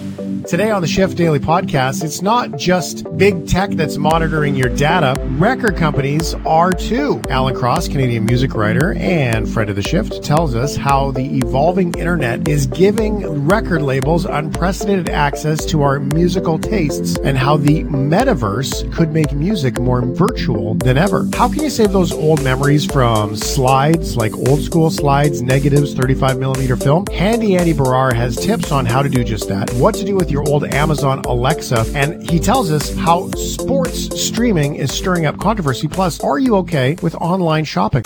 Today on the Shift Daily Podcast, it's not just big tech that's monitoring your data. Record companies are too. Alan Cross, Canadian music writer and friend of the Shift, tells us how the evolving internet is giving record labels unprecedented access to our musical tastes and how the metaverse could make music more virtual than ever. How can you save those old memories from slides, like old school slides, negatives, 35 millimeter film? Handy Andy Baryer has tips on how to do just that, what to do with your old Amazon Alexa, and he tells us how sports streaming is stirring up controversy. Plus, are you okay with online shopping?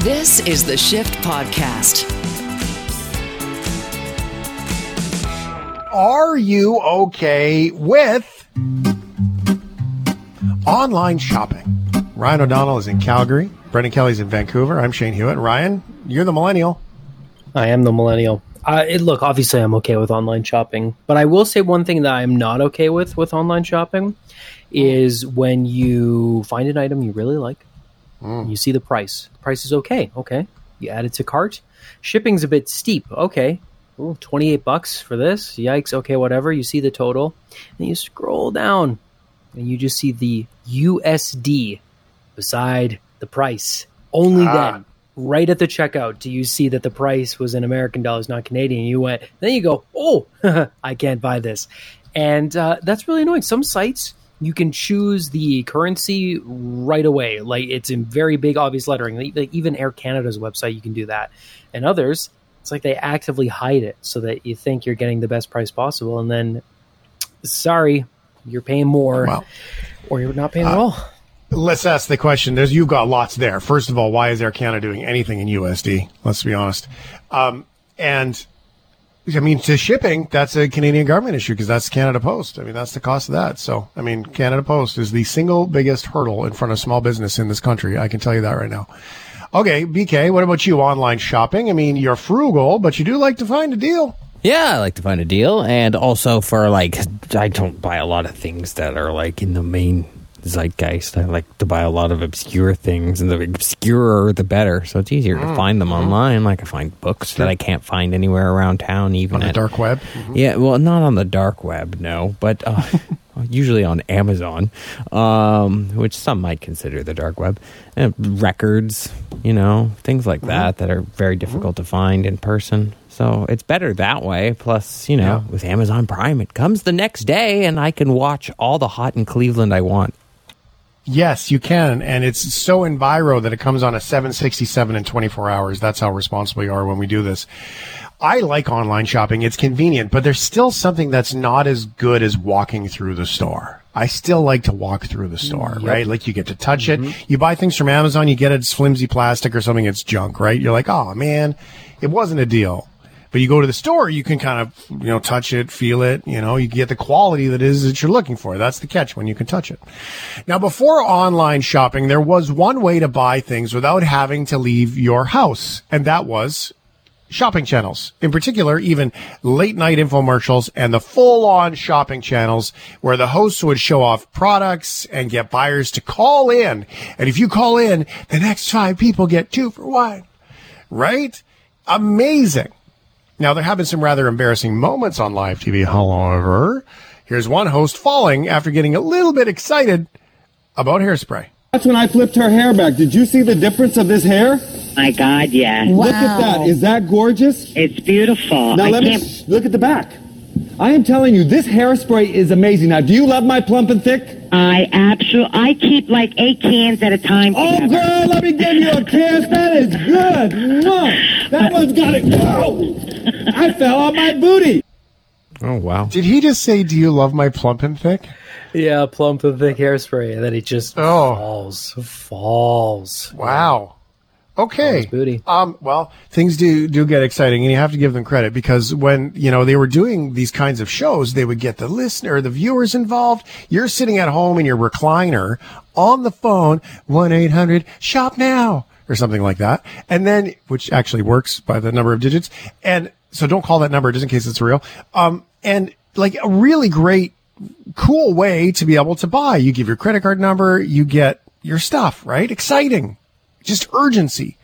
This is the Shift Podcast. Are you okay with online shopping? Ryan O'Donnell is in Calgary. Brendan Kelly's in Vancouver. I'm Shane Hewitt. Ryan, you're the millennial. I am the millennial. Uh, it, look, obviously, I'm okay with online shopping, but I will say one thing that I'm not okay with with online shopping is when you find an item you really like, you see the price. The price is okay. Okay, you add it to cart. Shipping's a bit steep. Okay, Ooh, 28 bucks for this. Yikes. Okay, whatever. You see the total, and you scroll down, and you just see the USD beside the price. Only Ah. then right at the checkout do you see that the price was in American dollars, not Canadian. You went, then you go, oh, I can't buy this. And uh, that's really annoying. Some sites, you can choose the currency right away. Like it's in very big, obvious lettering. Like, even Air Canada's website, you can do that. And others, it's like they actively hide it so that you think you're getting the best price possible. And then, sorry, you're paying more Well, or you're not paying at all. Let's ask the question. There's you've got lots there. First of all, why is Air Canada doing anything in USD? Let's be honest. Um, and I mean, to shipping, that's a Canadian government issue because that's Canada Post. I mean, that's the cost of that. So, I mean, Canada Post is the single biggest hurdle in front of small business in this country. I can tell you that right now. Okay, BK, what about you? Online shopping? I mean, you're frugal, but you do like to find a deal. Yeah, I like to find a deal, and also for like, I don't buy a lot of things that are like in the main zeitgeist. I like to buy a lot of obscure things, and the obscurer the better. So it's easier Mm, to find them online. Like I find books that I can't find anywhere around town, even On the at- dark web? Yeah, well, not on the dark web, no, but uh, usually on Amazon, um, which some might consider the dark web. Uh, records, you know, things like that that are very difficult to find in person. So it's better that way. Plus, you know, Yeah. with Amazon Prime, it comes the next day, and I can watch all the hot in Cleveland I want. Yes, you can. And it's so enviro that it comes on a 767 in 24 hours. That's how responsible you are when we do this. I like online shopping. It's convenient, but there's still something that's not as good as walking through the store. I still like to walk through the store, mm, right? Like you get to touch it. Mm-hmm. You buy things from Amazon, you get it's flimsy plastic or something, it's junk, right? You're like, oh man, it wasn't a deal. But you go to the store, you can kind of, you know, touch it, feel it, you know, you get the quality that is that you're looking for. That's the catch when you can touch it. Now, before online shopping, there was one way to buy things without having to leave your house, and that was shopping channels. In particular, even late night infomercials and the full on shopping channels where the hosts would show off products and get buyers to call in. And if you call in, the next five people get two for one. Right? Amazing. Now, there have been some rather embarrassing moments on live TV, however. Here's one host falling after getting a little bit excited about hairspray. That's when I flipped her hair back. Did you see the difference of this hair? My God, yeah. Look at that. Is that gorgeous? It's beautiful. Now I let me can't. sh- look at the back. I am telling you, this hairspray is amazing. Now, do you love my plump and thick? I absolutely. I keep like eight cans at a time. Oh, together. girl, let me give you a kiss. That is good. Mwah. That uh, one's got it. Whoa. I fell on my booty. Oh wow! Did he just say, Do you love my plump and thick? Yeah, plump and thick hairspray, and then it just Oh. falls, falls. Wow. Okay. booty. Um, well, things do do get exciting, and you have to give them credit because when you know they were doing these kinds of shows, they would get the listener, the viewers involved. You're sitting at home in your recliner on the phone, one eight hundred shop now or something like that, and then which actually works by the number of digits. And so don't call that number just in case it's real. Um, and like a really great cool way to be able to buy. You give your credit card number, you get your stuff, right? Exciting. Just urgency.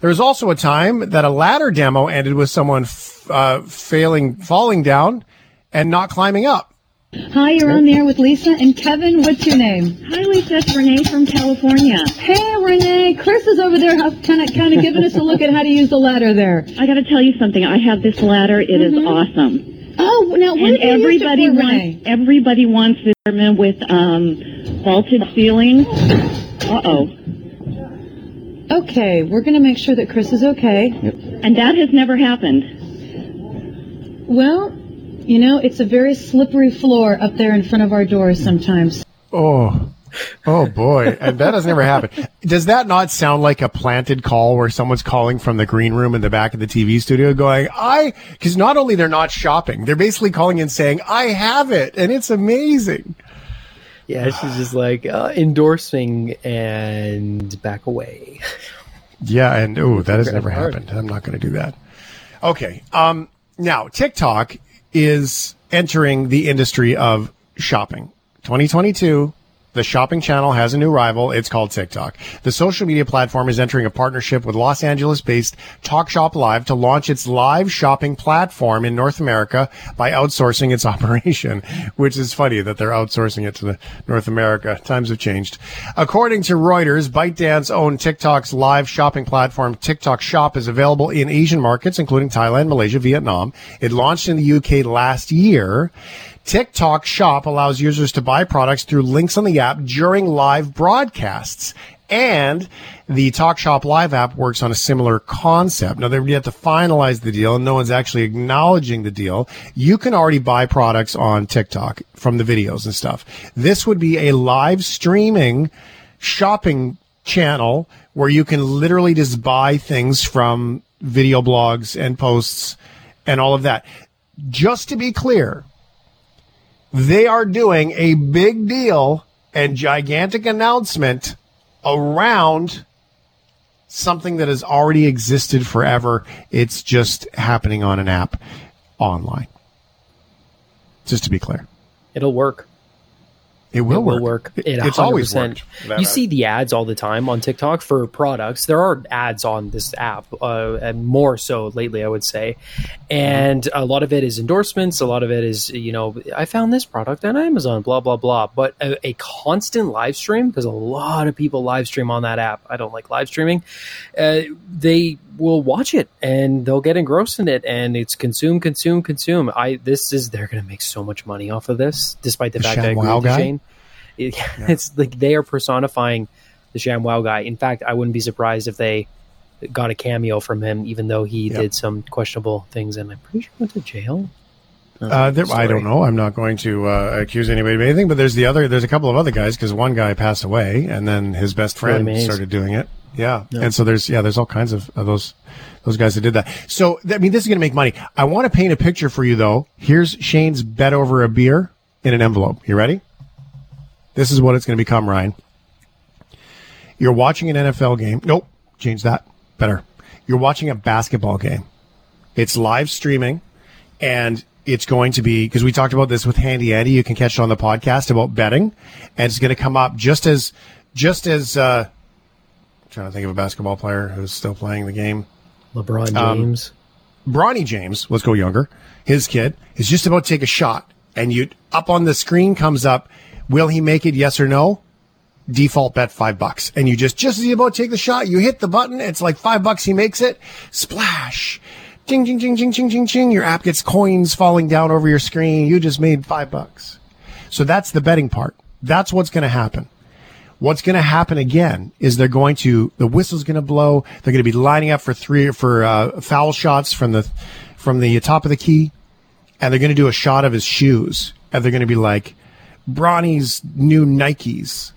There was also a time that a ladder demo ended with someone f- uh, failing, falling down and not climbing up. Hi, you're on the air with Lisa and Kevin. What's your name? Hi, Lisa. It's Renee from California. Hey, Renee. Chris is over there, kind of, kind of giving us a look at how to use the ladder there. I got to tell you something. I have this ladder. It is awesome. Oh, now what And have you everybody for, wants Renee? everybody wants this apartment with um, vaulted ceilings. Uh oh. Okay, we're going to make sure that Chris is okay. And that has never happened. Well, you know, it's a very slippery floor up there in front of our doors sometimes. Oh, oh boy. and that has never happened. Does that not sound like a planted call where someone's calling from the green room in the back of the TV studio going, I, cause not only they're not shopping, they're basically calling and saying, I have it and it's amazing. Yeah, she's just like uh, endorsing and back away. Yeah, and oh, that has never hard. happened. I'm not going to do that. Okay. Um, now TikTok is entering the industry of shopping. 2022. The shopping channel has a new rival. It's called TikTok. The social media platform is entering a partnership with Los Angeles based Talk Shop Live to launch its live shopping platform in North America by outsourcing its operation, which is funny that they're outsourcing it to the North America. Times have changed. According to Reuters, ByteDance owned TikTok's live shopping platform TikTok Shop is available in Asian markets, including Thailand, Malaysia, Vietnam. It launched in the UK last year. TikTok Shop allows users to buy products through links on the app during live broadcasts. And the Talk Shop Live app works on a similar concept. Now they've yet to finalize the deal and no one's actually acknowledging the deal. You can already buy products on TikTok from the videos and stuff. This would be a live streaming shopping channel where you can literally just buy things from video blogs and posts and all of that. Just to be clear, they are doing a big deal and gigantic announcement around something that has already existed forever. It's just happening on an app online. Just to be clear, It'll work. It will it will work. work. It- It it's always 100%. worked. You see the ads all the time on TikTok for products. There are ads on this app, uh, and more so lately, I would say. And a lot of it is endorsements. A lot of it is, you know, I found this product on Amazon, blah blah blah. But a, a constant live stream because a lot of people live stream on that app. I don't like live streaming. Uh, they will watch it and they'll get engrossed in it, and it's consume, consume, consume. I this is they're going to make so much money off of this, despite the, The fact that I agree ShamWow with guy? Shane. It, It's like they are personifying the ShamWow guy. In fact, I wouldn't be surprised if they got a cameo from him, even though he Yep. did some questionable things, and I'm pretty sure he went to jail. Uh, there, I don't know. I'm not going to uh, accuse anybody of anything, but there's the other. There's a couple of other guys because one guy passed away, and then his best friend started doing it. Yeah. and so there's yeah, there's all kinds of, of those those guys that did that. So I mean, this is going to make money. I want to paint a picture for you though. Here's Shane's bet over a beer in an envelope. You ready? This is what it's going to become, Ryan. You're watching an NFL game. Nope, change that. Better. You're watching a basketball game. It's live streaming and it's going to be because we talked about this with Handy Andy. You can catch it on the podcast about betting, and it's going to come up just as just as uh, trying to think of a basketball player who's still playing the game. LeBron Um, James. Bronny James, let's go younger. His kid is just about to take a shot, and you up on the screen comes up. Will he make it? Yes or no? Default bet five bucks, and you just just as you about to take the shot, you hit the button. It's like five bucks. He makes it. Splash. Ching, ching, ching, ching, ching, ching, ching. Your app gets coins falling down over your screen. You just made five bucks. So that's the betting part. That's what's going to happen. What's going to happen again is they're going to the whistle's going to blow. They're going to be lining up for three for uh, foul shots from the from the top of the key, and they're going to do a shot of his shoes, and they're going to be like Bronny's new Nikes.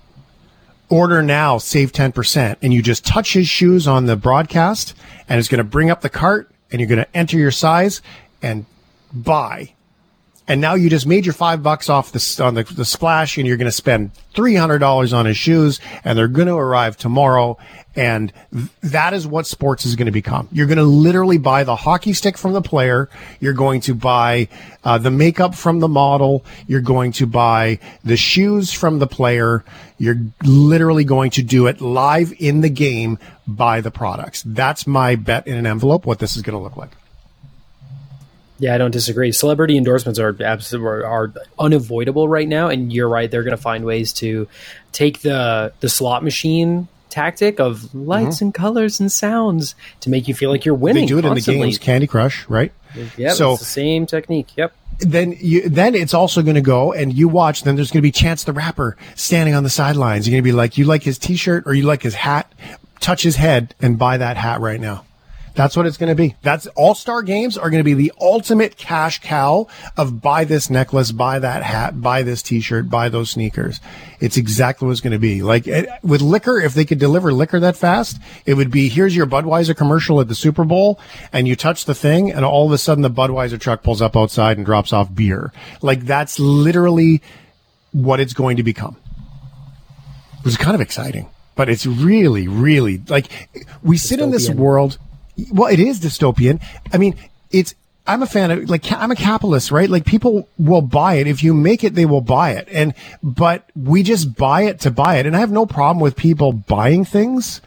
Order now, save ten percent, and you just touch his shoes on the broadcast, and it's going to bring up the cart, and you're going to enter your size and buy And now you just made your five bucks off the, on the, the splash and you're going to spend $300 on his shoes and they're going to arrive tomorrow. And th- that is what sports is going to become. You're going to literally buy the hockey stick from the player. You're going to buy uh, the makeup from the model. You're going to buy the shoes from the player. You're literally going to do it live in the game Buy the products. That's my bet in an envelope. What this is going to look like. Yeah, I don't disagree. Celebrity endorsements are absolutely are unavoidable right now, and you're right. They're going to find ways to take the the slot machine tactic of lights mm-hmm. and colors and sounds to make you feel like you're winning. They do it constantly. in the games, Candy Crush, right? Yep, So- it's the same technique. Yep. then you, then it's also going to go and you watch. Then there's going to be Chance the Rapper standing on the sidelines. You're going to be like, you like his T-shirt or you like his hat? Touch his head and buy that hat right now. That's what it's going to be. That's All Star Games are going to be the ultimate cash cow of buy this necklace, buy that hat, buy this T-shirt, buy those sneakers. It's exactly what it's going to be. Like it, with liquor, if they could deliver liquor that fast, it would be here's your Budweiser commercial at the Super Bowl, and you touch the thing, and all of a sudden the Budweiser truck pulls up outside and drops off beer. Like that's literally what it's going to become. It was kind of exciting, but it's really, really like we sit in this world. Well, it is dystopian. I mean, it's. I'm a fan of like I'm a capitalist, right? Like people will buy it if you make it, they will buy it, and but we just buy it to buy it, and I have no problem with people buying things.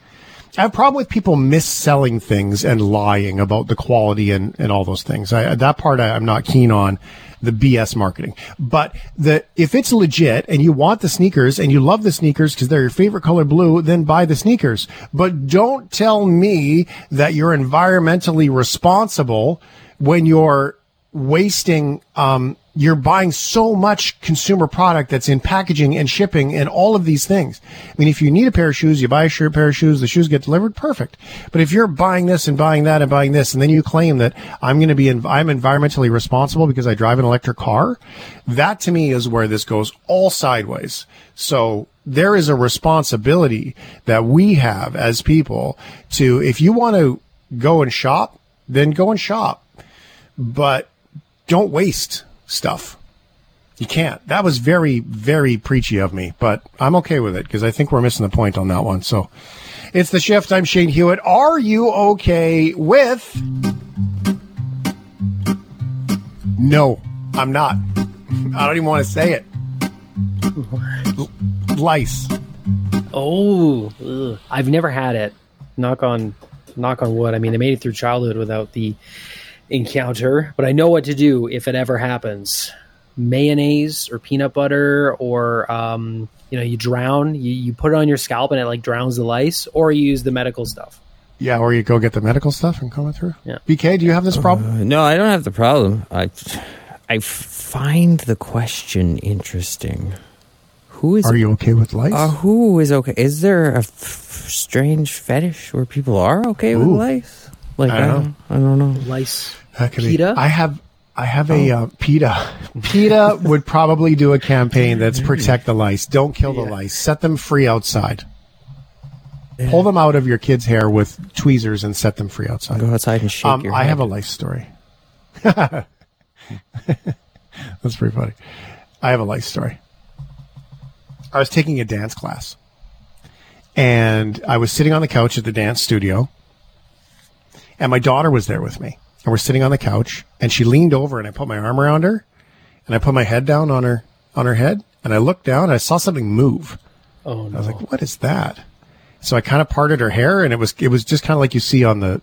I have a problem with people misselling things and lying about the quality and, and all those things. I, that part I, I'm not keen on the BS marketing. But the if it's legit and you want the sneakers and you love the sneakers because they're your favorite color blue, then buy the sneakers. But don't tell me that you're environmentally responsible when you're wasting um you're buying so much consumer product that's in packaging and shipping and all of these things. I mean, if you need a pair of shoes, you buy a pair of shoes, the shoes get delivered, perfect. But if you're buying this and buying that and buying this, and then you claim that I'm going to be, I'm environmentally responsible because I drive an electric car, that to me is where this goes all sideways. So there is a responsibility that we have as people to, if you want to go and shop, then go and shop. But don't waste stuff. You can't. That was very, very preachy of me, but I'm okay with it because I think we're missing the point on that one. So it's the shift. I'm Shane Hewitt. Are you okay with? No, I'm not. I don't even want to say it. L- lice. Oh, ugh. I've never had it. Knock on, knock on wood. I mean, I made it through childhood without the encounter, but I know what to do if it ever happens. Mayonnaise or peanut butter, or um, you know, you drown. You, you put it on your scalp and it like drowns the lice, or you use the medical stuff. Yeah, or you go get the medical stuff and come through. Yeah. BK, do you have this problem? Uh, no, I don't have the problem. I, I find the question interesting. Who is Are you okay with lice? Uh, who is okay? Is there a f- strange fetish where people are okay with lice? Like I I don't don't, I don't know. Lice. That could PETA? Be. I have. I have a uh, PETA. PETA would probably do a campaign that's protect the lice. Don't kill the lice. Set them free outside. Pull them out of your kid's hair with tweezers and set them free outside. Go outside and shake Um, your I head. have a lice story. That's pretty funny. I have a life story. I was taking a dance class, and I was sitting on the couch at the dance studio, and my daughter was there with me. And we're sitting on the couch, and she leaned over, and I put my arm around her, and I put my head down on her on her head, and I looked down, and I saw something move. Oh no. I was like, "What is that?" So I kind of parted her hair, and it was it was just kind of like you see on the.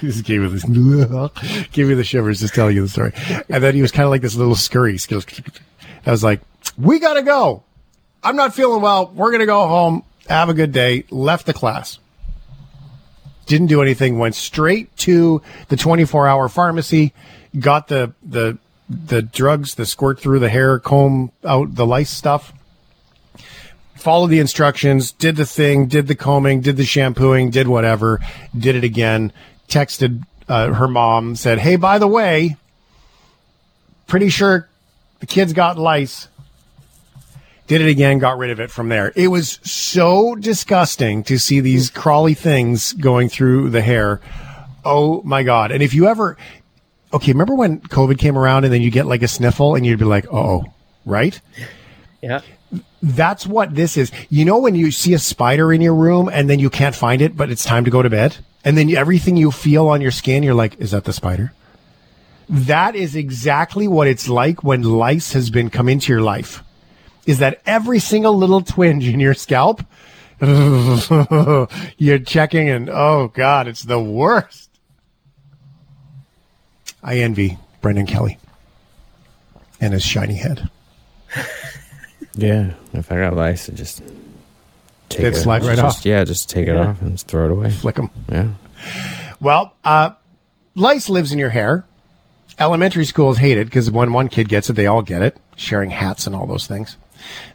just gave me this, gave me the shivers. Just telling you the story, and then he was kind of like this little scurry. I was like, "We gotta go. I'm not feeling well. We're gonna go home. Have a good day." Left the class. Didn't do anything. Went straight to the 24 hour pharmacy. Got the the the drugs, the squirt through the hair, comb out the lice stuff followed the instructions, did the thing, did the combing, did the shampooing, did whatever, did it again, texted uh, her mom, said, Hey, by the way, pretty sure the kids got lice. Did it again, got rid of it from there. It was so disgusting to see these crawly things going through the hair. Oh my God. And if you ever, okay, remember when COVID came around and then you get like a sniffle and you'd be like, oh, right? Yeah. That's what this is. You know, when you see a spider in your room and then you can't find it, but it's time to go to bed? And then everything you feel on your skin, you're like, is that the spider? That is exactly what it's like when lice has been come into your life. Is that every single little twinge in your scalp, you're checking and oh God, it's the worst. I envy Brendan Kelly and his shiny head. Yeah, if I got lice, I just take it slide right just- off. Yeah, just take it Yeah. off and just throw it away. Flick them. Yeah. Well, uh, lice lives in your hair. Elementary schools hate it because when one kid gets it, they all get it, sharing hats and all those things.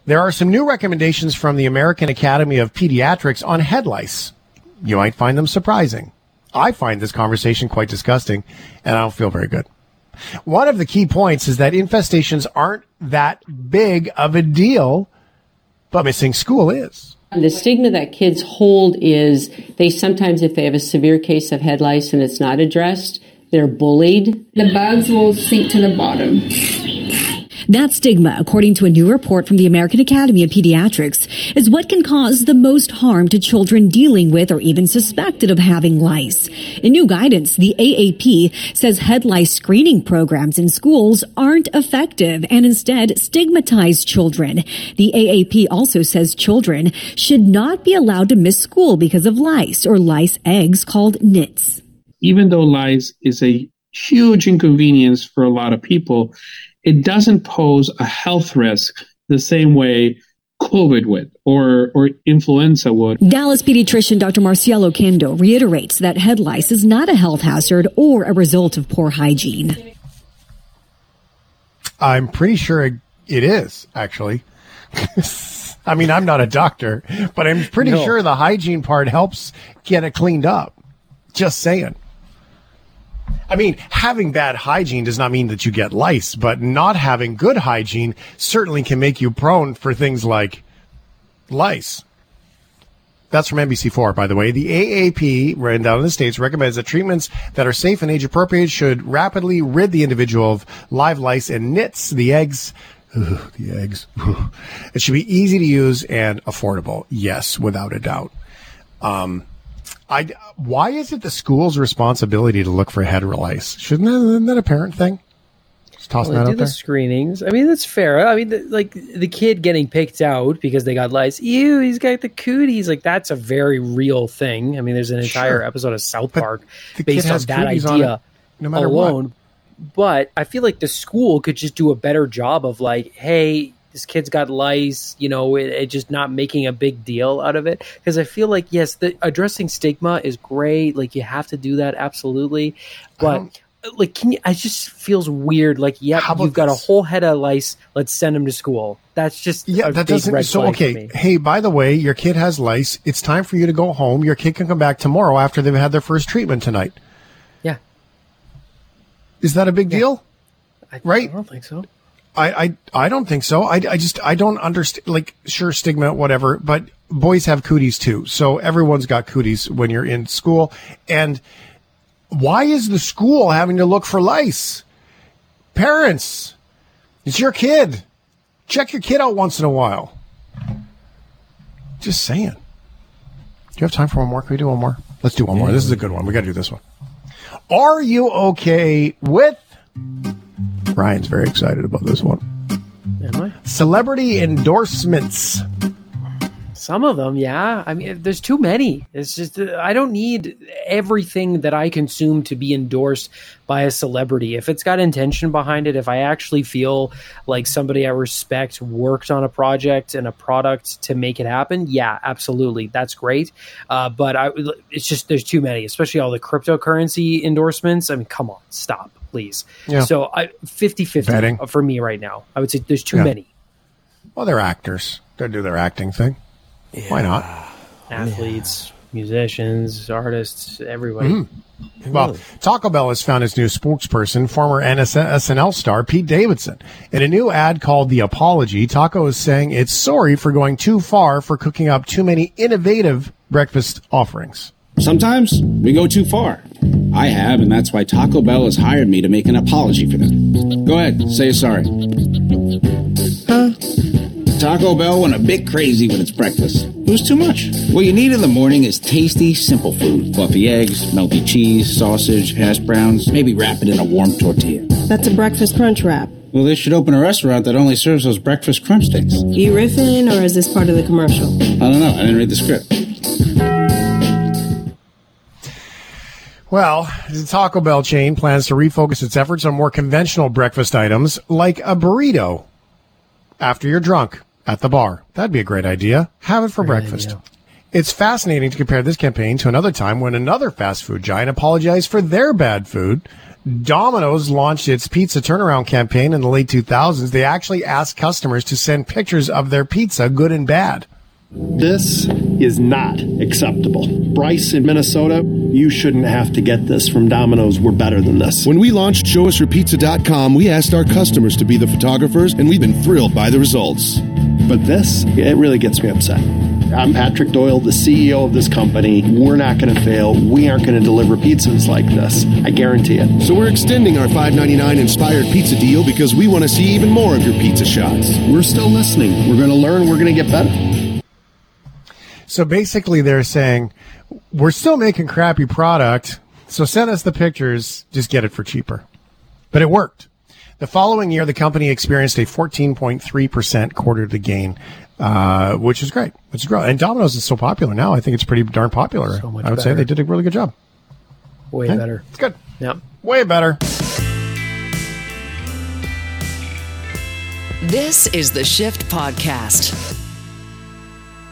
There are some new recommendations from the American Academy of Pediatrics on head lice. You might find them surprising. I find this conversation quite disgusting, and I don't feel very good. One of the key points is that infestations aren't that big of a deal, but missing school is. The stigma that kids hold is they sometimes, if they have a severe case of head lice and it's not addressed, they're bullied. The bugs will sink to the bottom. That stigma, according to a new report from the American Academy of Pediatrics, is what can cause the most harm to children dealing with or even suspected of having lice. In new guidance, the AAP says head lice screening programs in schools aren't effective and instead stigmatize children. The AAP also says children should not be allowed to miss school because of lice or lice eggs called nits. even though lice is a huge inconvenience for a lot of people, it doesn't pose a health risk the same way COVID would or, or influenza would. Dallas pediatrician Dr. Marcielo Kendo reiterates that head lice is not a health hazard or a result of poor hygiene. I'm pretty sure it, it is actually. I mean, I'm not a doctor, but I'm pretty No. sure the hygiene part helps get it cleaned up. Just saying. I mean, having bad hygiene does not mean that you get lice, but not having good hygiene certainly can make you prone for things like lice. That's from NBC4, by the way. The AAP, written down in the States, recommends that treatments that are safe and age appropriate should rapidly rid the individual of live lice and nits, the eggs. Ugh, the eggs. it should be easy to use and affordable. Yes, without a doubt. Um, I, why is it the school's responsibility to look for head lice? Shouldn't that, isn't that a parent thing? Just tossing Well, that they out do there. the screenings. I mean, that's fair. I mean, the, like the kid getting picked out because they got lice. Ew, he's got the cooties. Like that's a very real thing. I mean, there's an entire Sure. episode of South But Park based on that cooties on idea no matter what. But I feel like the school could just do a better job of like, hey, this kid's got lice. You know, it, it just not making a big deal out of it. Because I feel like yes, the addressing stigma is great. Like you have to do that absolutely, but uh, like can you i just feels weird like yep you've got a whole head of lice let's send him to school that's just Yeah, that doesn't. So okay, hey, by the way, your kid has lice. It's time for you to go home. Your kid can come back tomorrow after they've had their first treatment tonight. yeah Is that a big deal? I, Right. i don't think so I, I I don't think so. I, I just I don't understand. Like, sure, stigma, whatever, but boys have cooties too. So everyone's got cooties when you're in school. And why is the school having to look for lice? Parents, it's your kid. Check your kid out once in a while. Just saying. Do you have time for one more? Can we do one more? Let's do one more. This is a good one. We got to do this one. Are you okay with? Ryan's very excited about this one. am i? Celebrity endorsements. some of them yeah. I mean there's too many. It's just uh, i don't need everything that i consume to be endorsed by a celebrity. If it's got intention behind it if i actually feel like somebody i respect worked on a project and a product to make it happen yeah absolutely. That's great. Uh, but i it's just there's too many especially all the cryptocurrency endorsements. I mean come on stop please Yeah. so i 50 50 for me right now i would say there's too Yeah. many Well, they're actors. They do their acting thing. Why not? athletes musicians artists everybody Mm-hmm. Well, Taco Bell has found its new spokesperson, former NS- SNL star Pete Davidson. In a new ad called The Apology, Taco is saying it's sorry for going too far for cooking up too many innovative breakfast offerings. Sometimes we go too far. I have, and that's why Taco Bell has hired me to make an apology for them. Go ahead, say sorry. Huh? Taco Bell went a bit crazy with its breakfast. It was too much. What you need in the morning is tasty, simple food. Fluffy eggs, melty cheese, sausage, hash browns, maybe wrap it in a warm tortilla. That's a breakfast crunch wrap. Well, they should open a restaurant that only serves those breakfast crunch things. You riffing, or is this part of the commercial? I don't know. I didn't read the script. Well, the Taco Bell chain plans to refocus its efforts on more conventional breakfast items like a burrito after you're drunk at the bar. That'd be a great idea. Have it for breakfast. It's fascinating to compare this campaign to another time when another fast food giant apologized for their bad food. Domino's launched its pizza turnaround campaign in the late 2000s. They actually asked customers to send pictures of their pizza, good and bad. This is not acceptable. Bryce in Minnesota, you shouldn't have to get this from Domino's. We're better than this. When we launched ShowUsYourPizza.com, we asked our customers to be the photographers, and we've been thrilled by the results. But this, it really gets me upset. I'm Patrick Doyle, the CEO of this company. We're not going to fail. We aren't going to deliver pizzas like this. I guarantee it. So we're extending our $5.99 inspired pizza deal because we want to see even more of your pizza shots. We're still listening. We're going to learn. We're going to get better. So basically, they're saying we're still making crappy product, so send us the pictures, just get it for cheaper. But it worked. The following year, the company experienced a 14.3% quarterly gain, uh, which is great. Which is great. And Domino's is so popular now. I think it's pretty darn popular. So much I would say they did a really good job. Way Yeah, better. It's good. Yep. Way better. This is the Shift Podcast.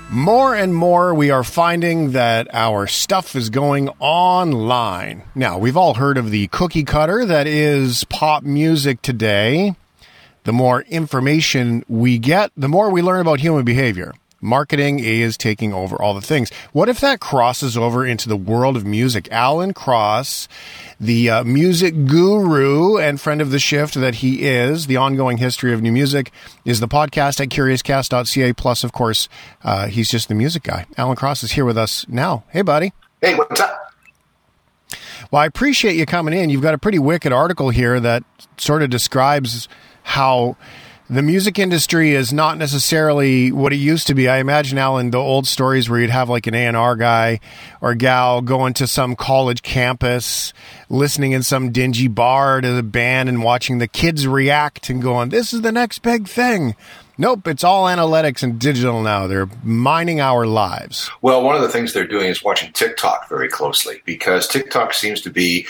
More and more, we are finding that our stuff is going online. Now, we've all heard of the cookie cutter that is pop music today. The more information we get, the more we learn about human behavior. Marketing is taking over all the things. What if that crosses over into the world of music? Alan Cross, the uh, music guru and friend of the shift that he is, the ongoing history of new music, is the podcast at curiouscast.ca. Plus, of course, uh, he's just the music guy. Alan Cross is here with us now. Hey, buddy. Hey, what's up? Well, I appreciate you coming in. You've got a pretty wicked article here that sort of describes how the music industry is not necessarily what it used to be. I imagine, Alan, the old stories where you'd have like an A&R guy or gal going to some college campus, listening in some dingy bar to the band and watching the kids react and going, this is the next big thing. Nope, it's all analytics and digital now. They're mining our lives. Well, one of the things they're doing is watching TikTok very closely because TikTok seems to be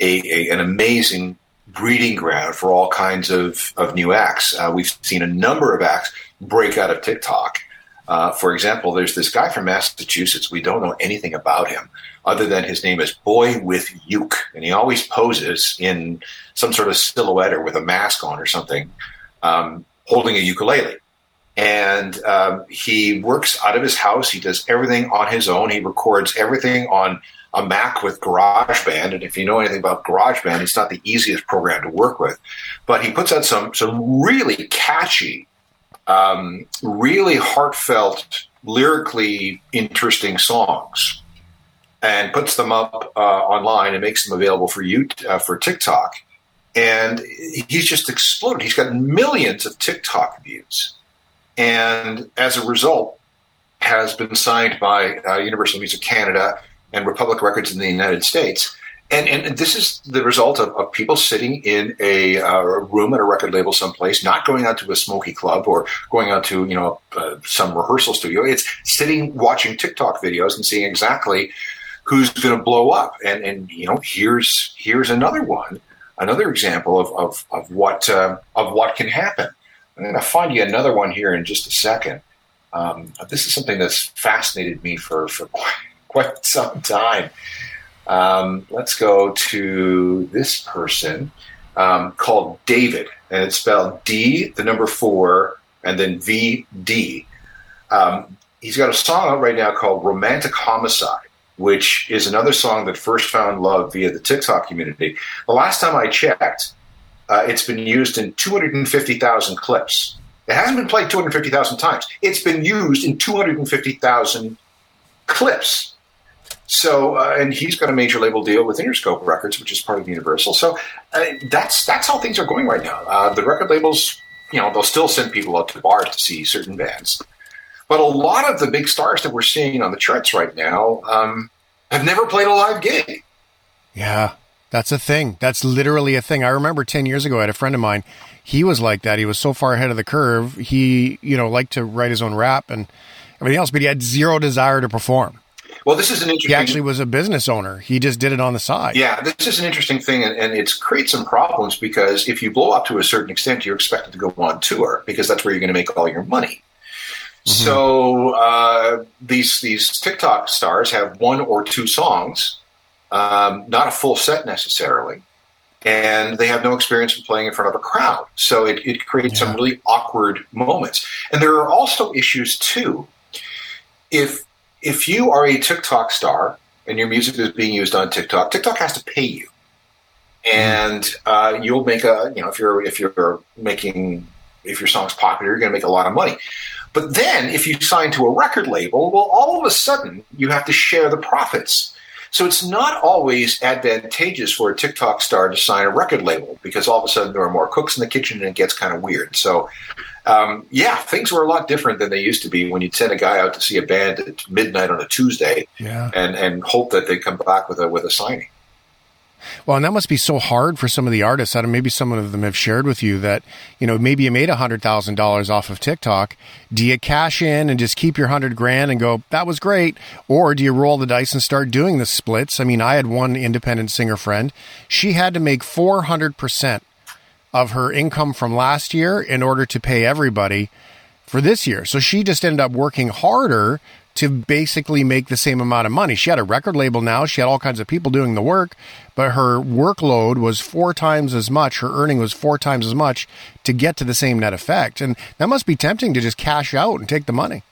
a, a an amazing breeding ground for all kinds of, of new acts. Uh, we've seen a number of acts break out of TikTok. Uh, for example, there's this guy from Massachusetts. We don't know anything about him other than his name is Boy with Uke, and he always poses in some sort of silhouette or with a mask on or something, um, holding a ukulele. And um, he works out of his house. He does everything on his own. He records everything on a Mac with GarageBand. And if you know anything about GarageBand, it's not the easiest program to work with. But he puts out some some really catchy, um, really heartfelt, lyrically interesting songs, and puts them up uh, online and makes them available for you uh, for TikTok. And he's just exploded. He's got millions of TikTok views, and as a result, has been signed by uh, Universal Music Canada and Republic Records in the United States. And, and this is the result of, of people sitting in a uh, room at a record label someplace, not going out to a smoky club or going out to you know uh, some rehearsal studio. It's sitting watching TikTok videos and seeing exactly who's going to blow up. And and you know here's here's another one, another example of of, of what uh, of what can happen. I'm going to find you another one here in just a second. Um, this is something that's fascinated me for for quite, some time. Um, let's go to this person um, called David, and it's spelled D, the number four, and then V D. Um, he's got a song out right now called Romantic Homicide, which is another song that first found love via the TikTok community. The last time I checked, uh, it's been used in 250,000 clips. It hasn't been played 250,000 times. It's been used in 250,000 clips. So, uh, and he's got a major label deal with Interscope Records, which is part of Universal. So, uh, that's that's how things are going right now. Uh, the record labels, you know, they'll still send people out to bars to see certain bands, but a lot of the big stars that we're seeing on the charts right now um, have never played a live gig. Yeah, that's a thing. That's literally a thing. I remember 10 years ago, I had a friend of mine. He was like that. He was so far ahead of the curve. He, you know, liked to write his own rap and everything else, but he had zero desire to perform. Well, this is an interesting. He actually was a business owner. He just did it on the side. Yeah, this is an interesting thing, and, and it creates some problems because if you blow up to a certain extent, you're expected to go on tour because that's where you're going to make all your money. Mm-hmm. So uh, these these TikTok stars have one or two songs, um, not a full set necessarily, and they have no experience in playing in front of a crowd. So it, it creates yeah. some really awkward moments. And there are also issues too. If if you are a TikTok star and your music is being used on TikTok, TikTok has to pay you, and uh, you'll make a you know if you're if you're making if your song's popular, you're going to make a lot of money. But then if you sign to a record label, well, all of a sudden you have to share the profits. So it's not always advantageous for a TikTok star to sign a record label because all of a sudden there are more cooks in the kitchen and it gets kind of weird. So um, yeah, things were a lot different than they used to be when you'd send a guy out to see a band at midnight on a Tuesday yeah. and, and hope that they'd come back with a, with a signing. Well, and that must be so hard for some of the artists. I don't, maybe some of them have shared with you that, you know, maybe you made a hundred thousand dollars off of TikTok. Do you cash in and just keep your hundred grand and go, that was great? Or do you roll the dice and start doing the splits? I mean, I had one independent singer friend. She had to make 400% of her income from last year in order to pay everybody for this year. So she just ended up working harder to basically make the same amount of money. She had a record label now, she had all kinds of people doing the work, but her workload was four times as much, her earning was four times as much to get to the same net effect. And that must be tempting to just cash out and take the money.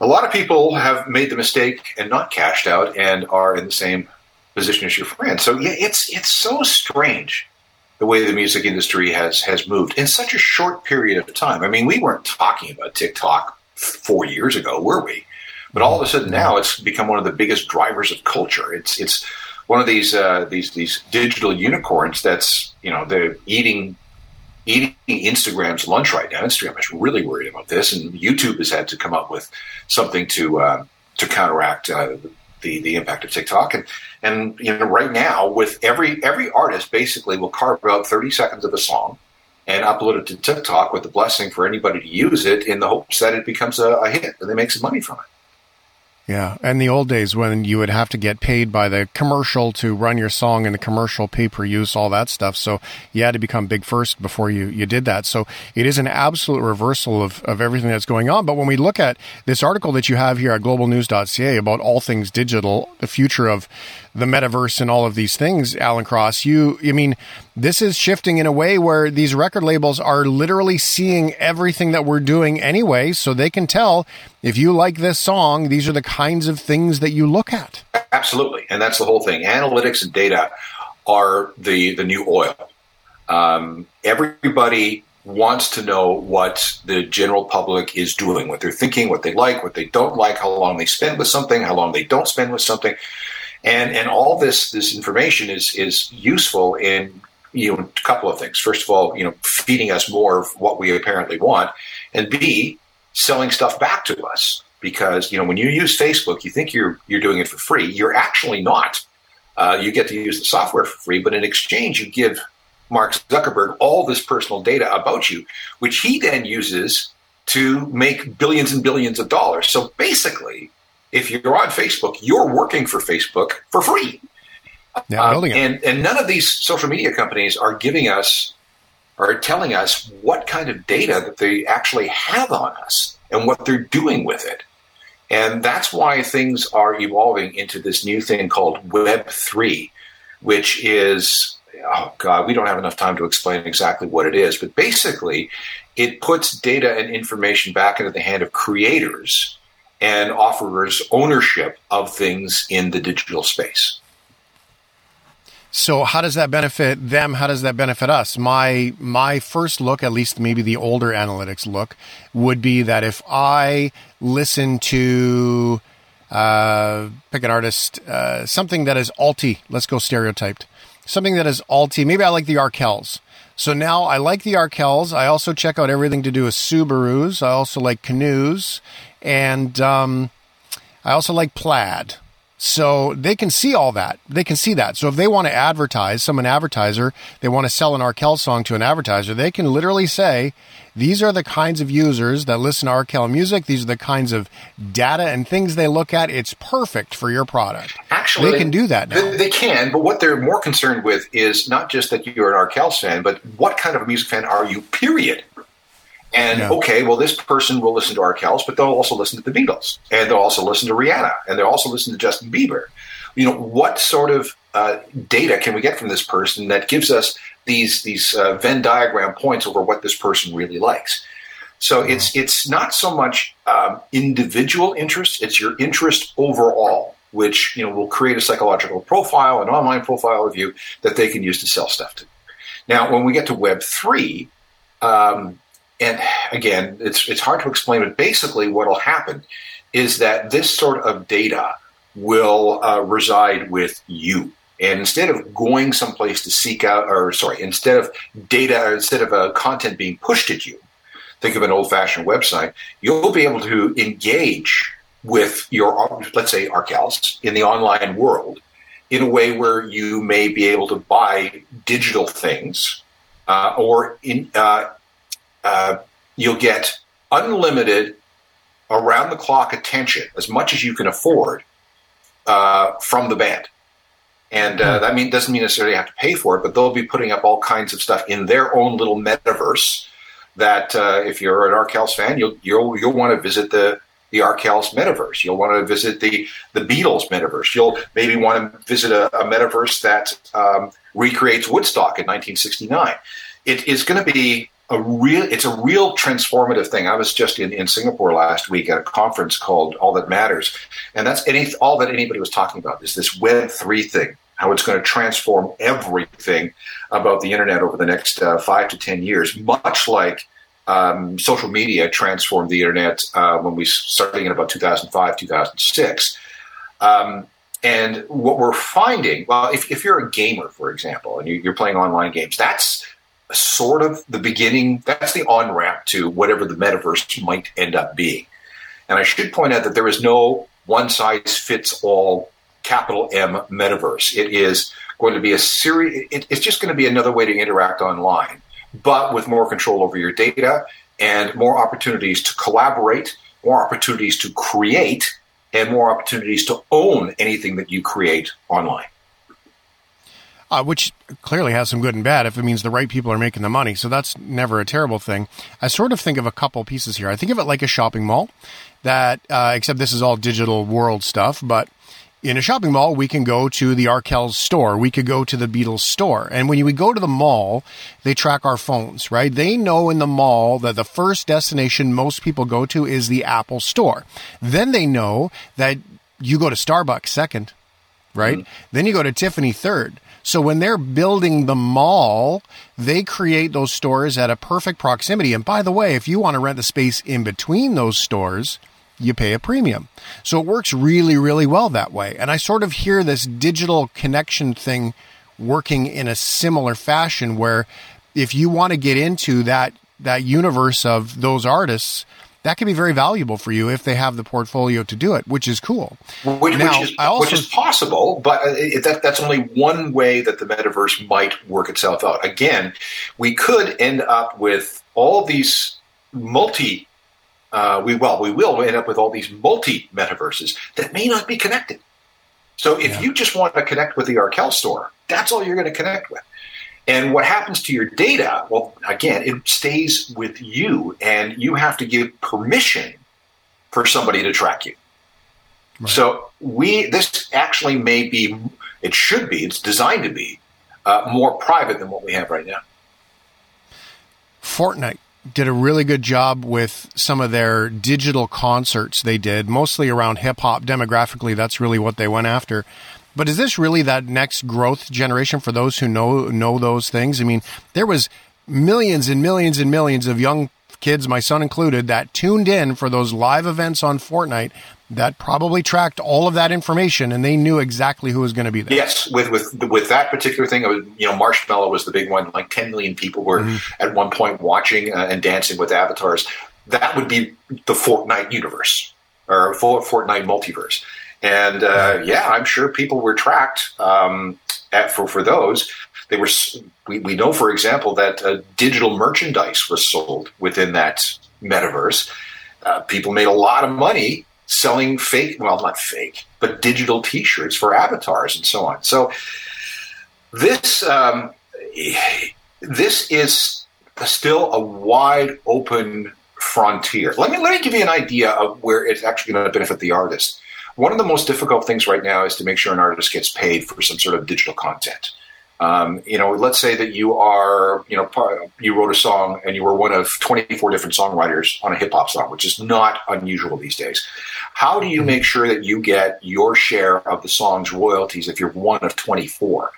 A lot of people have made the mistake and not cashed out and are in the same position as your friend. So yeah, it's it's so strange the way the music industry has has moved in such a short period of time. I mean, we weren't talking about TikTok four years ago, were we? But all of a sudden now it's become one of the biggest drivers of culture. It's it's one of these uh, these these digital unicorns that's you know they're eating eating Instagram's lunch right now. Instagram is really worried about this, and YouTube has had to come up with something to uh, to counteract uh, the the impact of TikTok. And and you know right now with every every artist basically will carve out thirty seconds of a song and upload it to TikTok with the blessing for anybody to use it in the hopes that it becomes a, a hit and they make some money from it. Yeah, and the old days when you would have to get paid by the commercial to run your song and the commercial pay per use, all that stuff. So you had to become big first before you, you did that. So it is an absolute reversal of, of everything that's going on. But when we look at this article that you have here at globalnews.ca about all things digital, the future of the metaverse and all of these things, Alan Cross, you, I mean, this is shifting in a way where these record labels are literally seeing everything that we're doing anyway, so they can tell if you like this song, these are the kinds of things that you look at. Absolutely. And that's the whole thing. Analytics and data are the, the new oil. Um, everybody wants to know what the general public is doing, what they're thinking, what they like, what they don't like, how long they spend with something, how long they don't spend with something and and all this this information is is useful in you know a couple of things. First of all, you know, feeding us more of what we apparently want, and B, selling stuff back to us because you know when you use Facebook, you think you're you're doing it for free. You're actually not. Uh, you get to use the software for free, but in exchange, you give Mark Zuckerberg all this personal data about you, which he then uses to make billions and billions of dollars. So basically, if you're on Facebook, you're working for Facebook for free. Yeah, um, building it. And, and none of these social media companies are giving us or telling us what kind of data that they actually have on us and what they're doing with it. And that's why things are evolving into this new thing called Web3, which is, oh God, we don't have enough time to explain exactly what it is, but basically it puts data and information back into the hand of creators and offers ownership of things in the digital space. So how does that benefit them? How does that benefit us? My my first look, at least maybe the older analytics look, would be that if I listen to uh, pick an artist, uh, something that is alti. Let's go stereotyped. Something that is alti. Maybe I like the Arkells. So now I like the Arkells. I also check out everything to do with Subarus. I also like canoes, and um, I also like plaid. So they can see all that. They can see that. So if they want to advertise, some an advertiser, they want to sell an Arkell song to an advertiser, they can literally say, these are the kinds of users that listen to Arkell music. These are the kinds of data and things they look at. It's perfect for your product. Actually, they can do that now. They, they can, but what they're more concerned with is not just that you're an Arkell fan, but what kind of a music fan are you, period. And Yeah. okay, well, this person will listen to Arkells, but they'll also listen to the Beatles, and they'll also listen to Rihanna, and they'll also listen to Justin Bieber. You know, what sort of uh, data can we get from this person that gives us these these uh, Venn diagram points over what this person really likes? So it's it's not so much um, individual interest; it's your interest overall, which you know will create a psychological profile, an online profile of you that they can use to sell stuff to. Now, when we get to Web three, um, and again, it's it's hard to explain, but basically, what will happen is that this sort of data will uh, reside with you. And instead of going someplace to seek out, or sorry, instead of data, instead of uh, content being pushed at you, think of an old-fashioned website. You'll be able to engage with your, let's say, Arkells in the online world in a way where you may be able to buy digital things, uh, or in, uh, uh, you'll get unlimited, around the clock attention, as much as you can afford, uh, from the band. And uh, that mean doesn't mean necessarily you have to pay for it, but they'll be putting up all kinds of stuff in their own little metaverse. That uh, if you're an Arkells fan, you'll you'll you'll want to visit the the Arkells metaverse. You'll want to visit the the Beatles metaverse. You'll maybe want to visit a, a metaverse that um, recreates Woodstock in 1969. It is going to be a real it's a real transformative thing. I was just in, in Singapore last week at a conference called All That Matters, and that's any all that anybody was talking about is this Web three thing, how it's going to transform everything about the internet over the next uh, five to ten years, much like um, social media transformed the internet uh, when we started in about 2005 2006. Um, and what we're finding, well, if, if you're a gamer, for example, and you, you're playing online games, that's sort of the beginning. That's the on ramp to whatever the metaverse might end up being. And I should point out that there is no one size fits all capital M metaverse. It is going to be a series, it, it's just going to be another way to interact online, but with more control over your data and more opportunities to collaborate, more opportunities to create, and more opportunities to own anything that you create online. Uh, which clearly has some good and bad if it means the right people are making the money. So that's never a terrible thing. I sort of think of a couple pieces here. I think of it like a shopping mall that, uh, except this is all digital world stuff, but in a shopping mall, we can go to the Arkells store. We could go to the Beatles store. And when we go to the mall, they track our phones, right? They know in the mall that the first destination most people go to is the Apple store. Then they know that you go to Starbucks second, right? Then you go to Tiffany third. So when they're building the mall, they create those stores at a perfect proximity. And by the way, if you want to rent the space in between those stores, you pay a premium. So it works really, really well that way. And I sort of hear this digital connection thing working in a similar fashion where if you want to get into that that universe of those artists, that can be very valuable for you if they have the portfolio to do it, which is cool. Which, Now, which, is, also- which is possible, but uh, it, that, that's only one way that the metaverse might work itself out. Again, we could end up with all these multi. Uh, we well, we will end up with all these multi metaverses that may not be connected. So if you just want to connect with the Arkell store, that's all you're going to connect with. And what happens to your data? Well, again, it stays with you, and you have to give permission for somebody to track you. So we this actually may be, it should be, it's designed to be uh, more private than what we have right now. Fortnite did a really good job with some of their digital concerts they did, mostly around hip hop. Demographically, that's really what they went after. But is this really that next growth generation for those who know know those things? I mean, there was millions and millions and millions of young kids, my son included, that tuned in for those live events on Fortnite that probably tracked all of that information and they knew exactly who was going to be there. Yes, with with with that particular thing, was, you know, Marshmello was the big one. Like 10 million people were Mm-hmm. at one point watching uh, and dancing with avatars. That would be the Fortnite universe or For- Fortnite multiverse. And uh, yeah, I'm sure people were tracked um, at, for for those. They were. We, we know, for example, that uh, digital merchandise was sold within that metaverse. Uh, people made a lot of money selling fake, well, not fake, but digital T-shirts for avatars and so on. So this um, this is still a wide open frontier. Let me let me give you an idea of where it's actually going to benefit the artist. One of the most difficult things right now is to make sure an artist gets paid for some sort of digital content. Um, you know, let's say that you are, you know, you wrote a song and you were one of 24 different songwriters on a hip hop song, which is not unusual these days. How do you make sure that you get your share of the song's royalties if you're one of 24?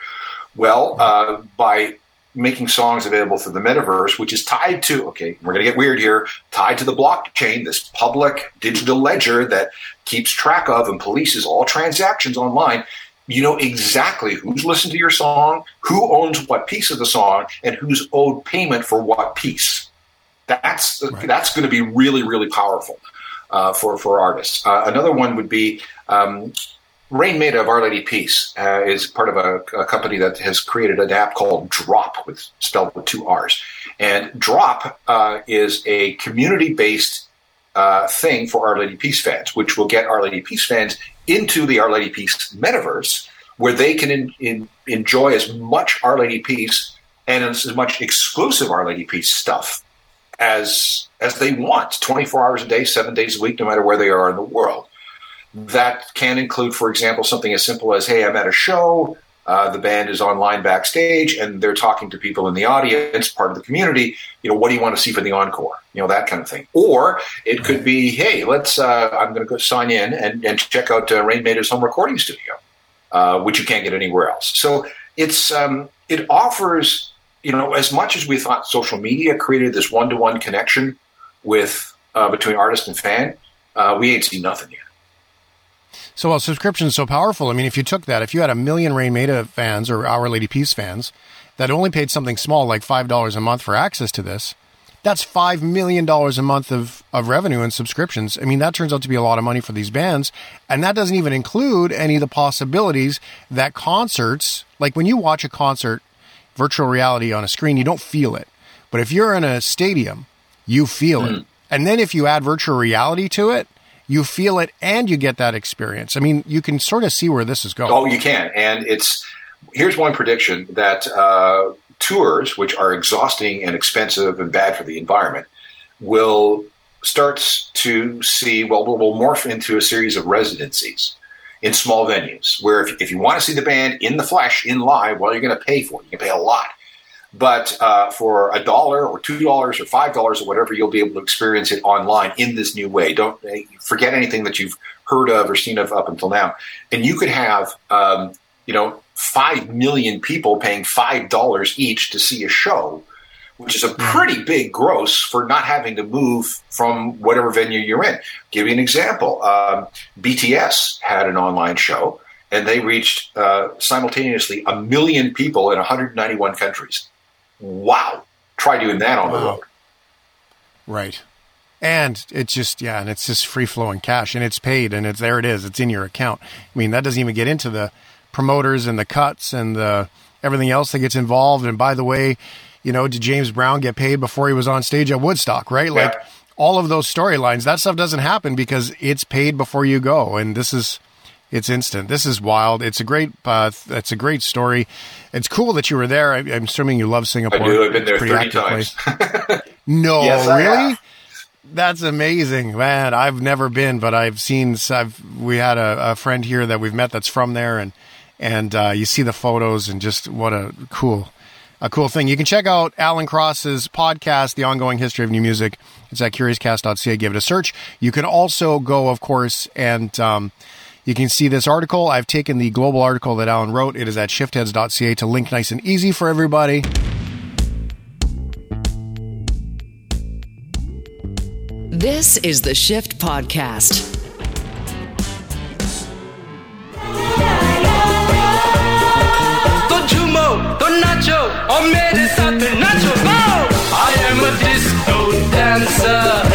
Well, uh, by making songs available through the metaverse, which is tied to, okay, we're going to get weird here, tied to the blockchain, this public digital ledger that keeps track of and polices all transactions online. You know exactly who's listened to your song, who owns what piece of the song, and who's owed payment for what piece. That's that's going to be really really powerful uh, for for artists. Uh, another one would be um, Raine Maida of Our Lady Peace uh, is part of a, a company that has created an app called Drrop, with spelled with two R's. And Drrop uh, is a community-based uh, thing for Our Lady Peace fans, which will get Our Lady Peace fans into the Our Lady Peace metaverse, where they can in, in, enjoy as much Our Lady Peace and as much exclusive Our Lady Peace stuff as as they want, 24 hours a day, seven days a week, no matter where they are in the world. That can include, for example, something as simple as, "Hey, I'm at a show. Uh, the band is online backstage, and they're talking to people in the audience, part of the community. You know, what do you want to see for the encore? You know, that kind of thing. Or it could be, "Hey, let's. Uh, I'm going to go sign in and, and check out uh, Raine home recording studio, uh, which you can't get anywhere else." So it's um, it offers you know, as much as we thought social media created this one-to-one connection with uh, between artist and fan, uh, we ain't seen nothing yet. So, while subscription is so powerful. I mean, if you took that, if you had a million Raine Maida fans or Our Lady Peace fans that only paid something small like $5 a month for access to this, that's $5 million a month of, of revenue and subscriptions. I mean, that turns out to be a lot of money for these bands. And that doesn't even include any of the possibilities that concerts, like when you watch a concert, virtual reality on a screen, you don't feel it. But if you're in a stadium, you feel it. Hmm. And then if you add virtual reality to it, you feel it and you get that experience. I mean, you can sort of see where this is going. Oh, you can, and it's here's one prediction that uh, tours, which are exhausting and expensive and bad for the environment, will start to see well, will will morph into a series of residencies in small venues where if, if you want to see the band in the flesh, in live, well, you're going to pay for it. You can pay a lot. But uh, for a dollar or two dollars or five dollars or whatever, you'll be able to experience it online in this new way. Don't eh, forget anything that you've heard of or seen of up until now. And you could have, um, you know, five million people paying five dollars each to see a show, which is a pretty big gross for not having to move from whatever venue you're in. Give you an example: um, BTS had an online show, and they reached uh, simultaneously a million people in 191 countries. Wow! Try doing that on the road. Right. And it's just yeah, and it's just free flowing cash, and it's paid, and it's there. It is. It's in your account. I mean, that doesn't even get into the promoters and the cuts and the everything else that gets involved. And by the way, you know, did James Brown get paid before he was on stage at Woodstock? Right, like all of those storylines. That stuff doesn't happen because it's paid before you go, and this is it's instant. This is wild. It's a great. Uh, it's a great story. It's cool that you were there. I, I'm assuming you love Singapore. I do. I've been there a pretty 30 active times. place. No, Yes, really? That's amazing, man. I've never been, but I've seen. I've we had a, a friend here that we've met that's from there, and and uh, you see the photos and just what a cool, a cool thing. You can check out Alan Cross's podcast, The Ongoing History of New Music. It's at curiouscast.ca. Give it a search. You can also go, of course, and um, you can see this article. I've taken the global article that Alan wrote. It is at shiftheads.ca to link nice and easy for everybody. This is the Shift Podcast. I am a disco dancer.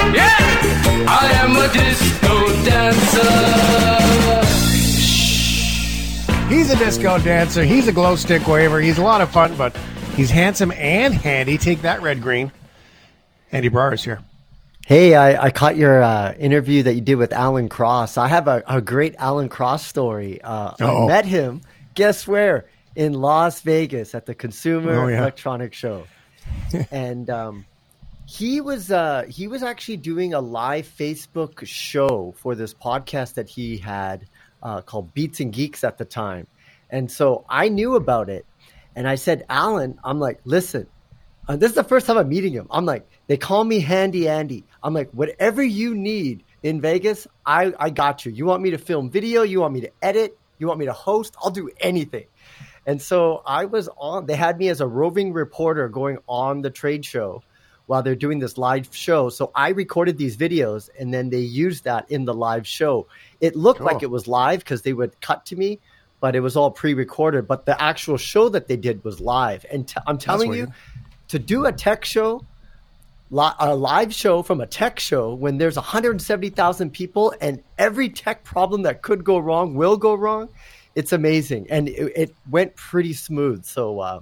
He's a glow stick waver. He's a lot of fun, but he's handsome and handy. Take that, red green. Andy Baryer is here. Hey, I, I caught your uh, interview that you did with Alan Cross. I have a, a great Alan Cross story. Uh, I met him, guess where? In Las Vegas at the Consumer Oh, yeah. Electronics Show. and um, he was uh, he was actually doing a live Facebook show for this podcast that he had uh, called Beats and Geeks at the time. And so I knew about it. And I said, Alan, I'm like, listen, uh, this is the first time I'm meeting him. I'm like, they call me Handy Andy. I'm like, whatever you need in Vegas, I, I got you. You want me to film video? You want me to edit? You want me to host? I'll do anything. And so I was on, they had me as a roving reporter going on the trade show while they're doing this live show. So I recorded these videos and then they used that in the live show. It looked Cool. like it was live because they would cut to me, but it was all pre recorded. But the actual show that they did was live. And t- I'm telling you, weird. to do a tech show, li- a live show from a tech show when there's 170,000 people and every tech problem that could go wrong will go wrong, it's amazing. And it, it went pretty smooth. So, uh,